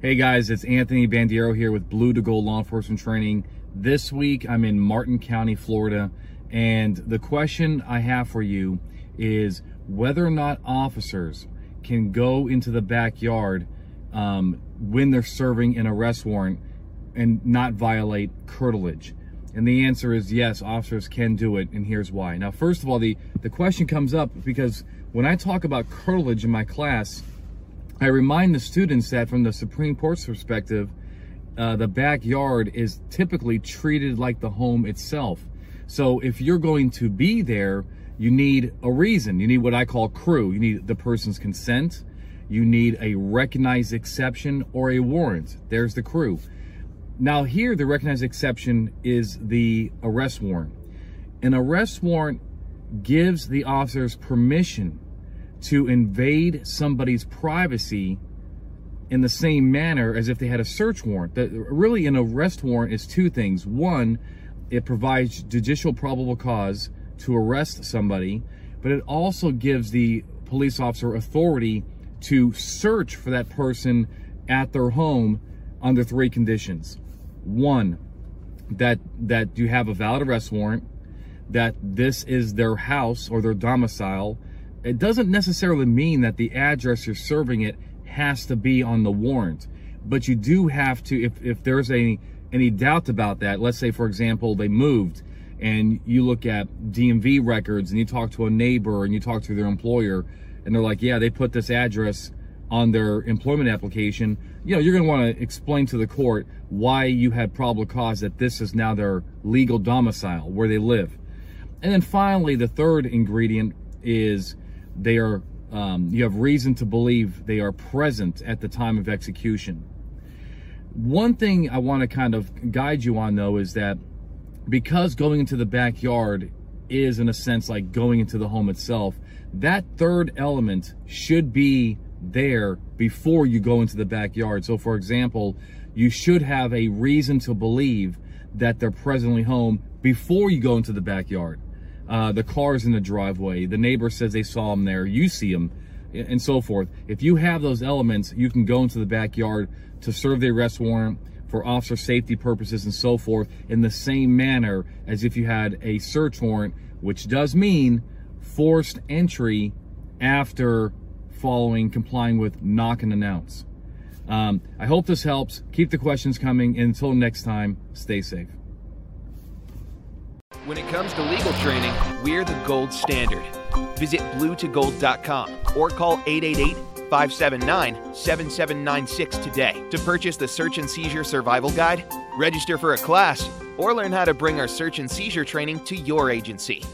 Hey guys, it's Anthony Bandiero here with Blue to Gold Law Enforcement Training. This week I'm in Martin County, Florida, and the question I have for you is whether or not officers can go into the backyard um, when they're serving an arrest warrant and not violate curtilage. And the answer is yes, officers can do it, and here's why. Now, first of all, the, the question comes up because when I talk about curtilage in my class, I remind the students that from the Supreme Court's perspective, uh, the backyard is typically treated like the home itself. So if you're going to be there, you need a reason. You need what I call crew. You need the person's consent. You need a recognized exception or a warrant. There's the crew. Now here, the recognized exception is the arrest warrant. An arrest warrant gives the officers permission to invade somebody's privacy in the same manner as if they had a search warrant. That really an arrest warrant is two things. One, it provides judicial probable cause to arrest somebody, but it also gives the police officer authority to search for that person at their home under three conditions. One, that that you have a valid arrest warrant, that this is their house or their domicile, it doesn't necessarily mean that the address you're serving it has to be on the warrant, but you do have to, if, if there's any, any doubt about that, let's say, for example, they moved and you look at DMV records and you talk to a neighbor and you talk to their employer and they're like, yeah, they put this address on their employment application, you know, you're going to want to explain to the court why you had probable cause that this is now their legal domicile where they live. And then finally, the third ingredient is they are um, you have reason to believe they are present at the time of execution. One thing I want to kind of guide you on though is that because going into the backyard is in a sense like going into the home itself, that third element should be there before you go into the backyard. So for example, you should have a reason to believe that they're presently home before you go into the backyard uh, the car's in the driveway, the neighbor says they saw him there, you see him, and so forth. If you have those elements, you can go into the backyard to serve the arrest warrant for officer safety purposes and so forth in the same manner as if you had a search warrant, which does mean forced entry after following complying with knock and announce. Um, I hope this helps. Keep the questions coming. And until next time, stay safe. When it comes to legal training, we're the gold standard. Visit bluetogold.com or call 888 579 7796 today to purchase the Search and Seizure Survival Guide, register for a class, or learn how to bring our search and seizure training to your agency.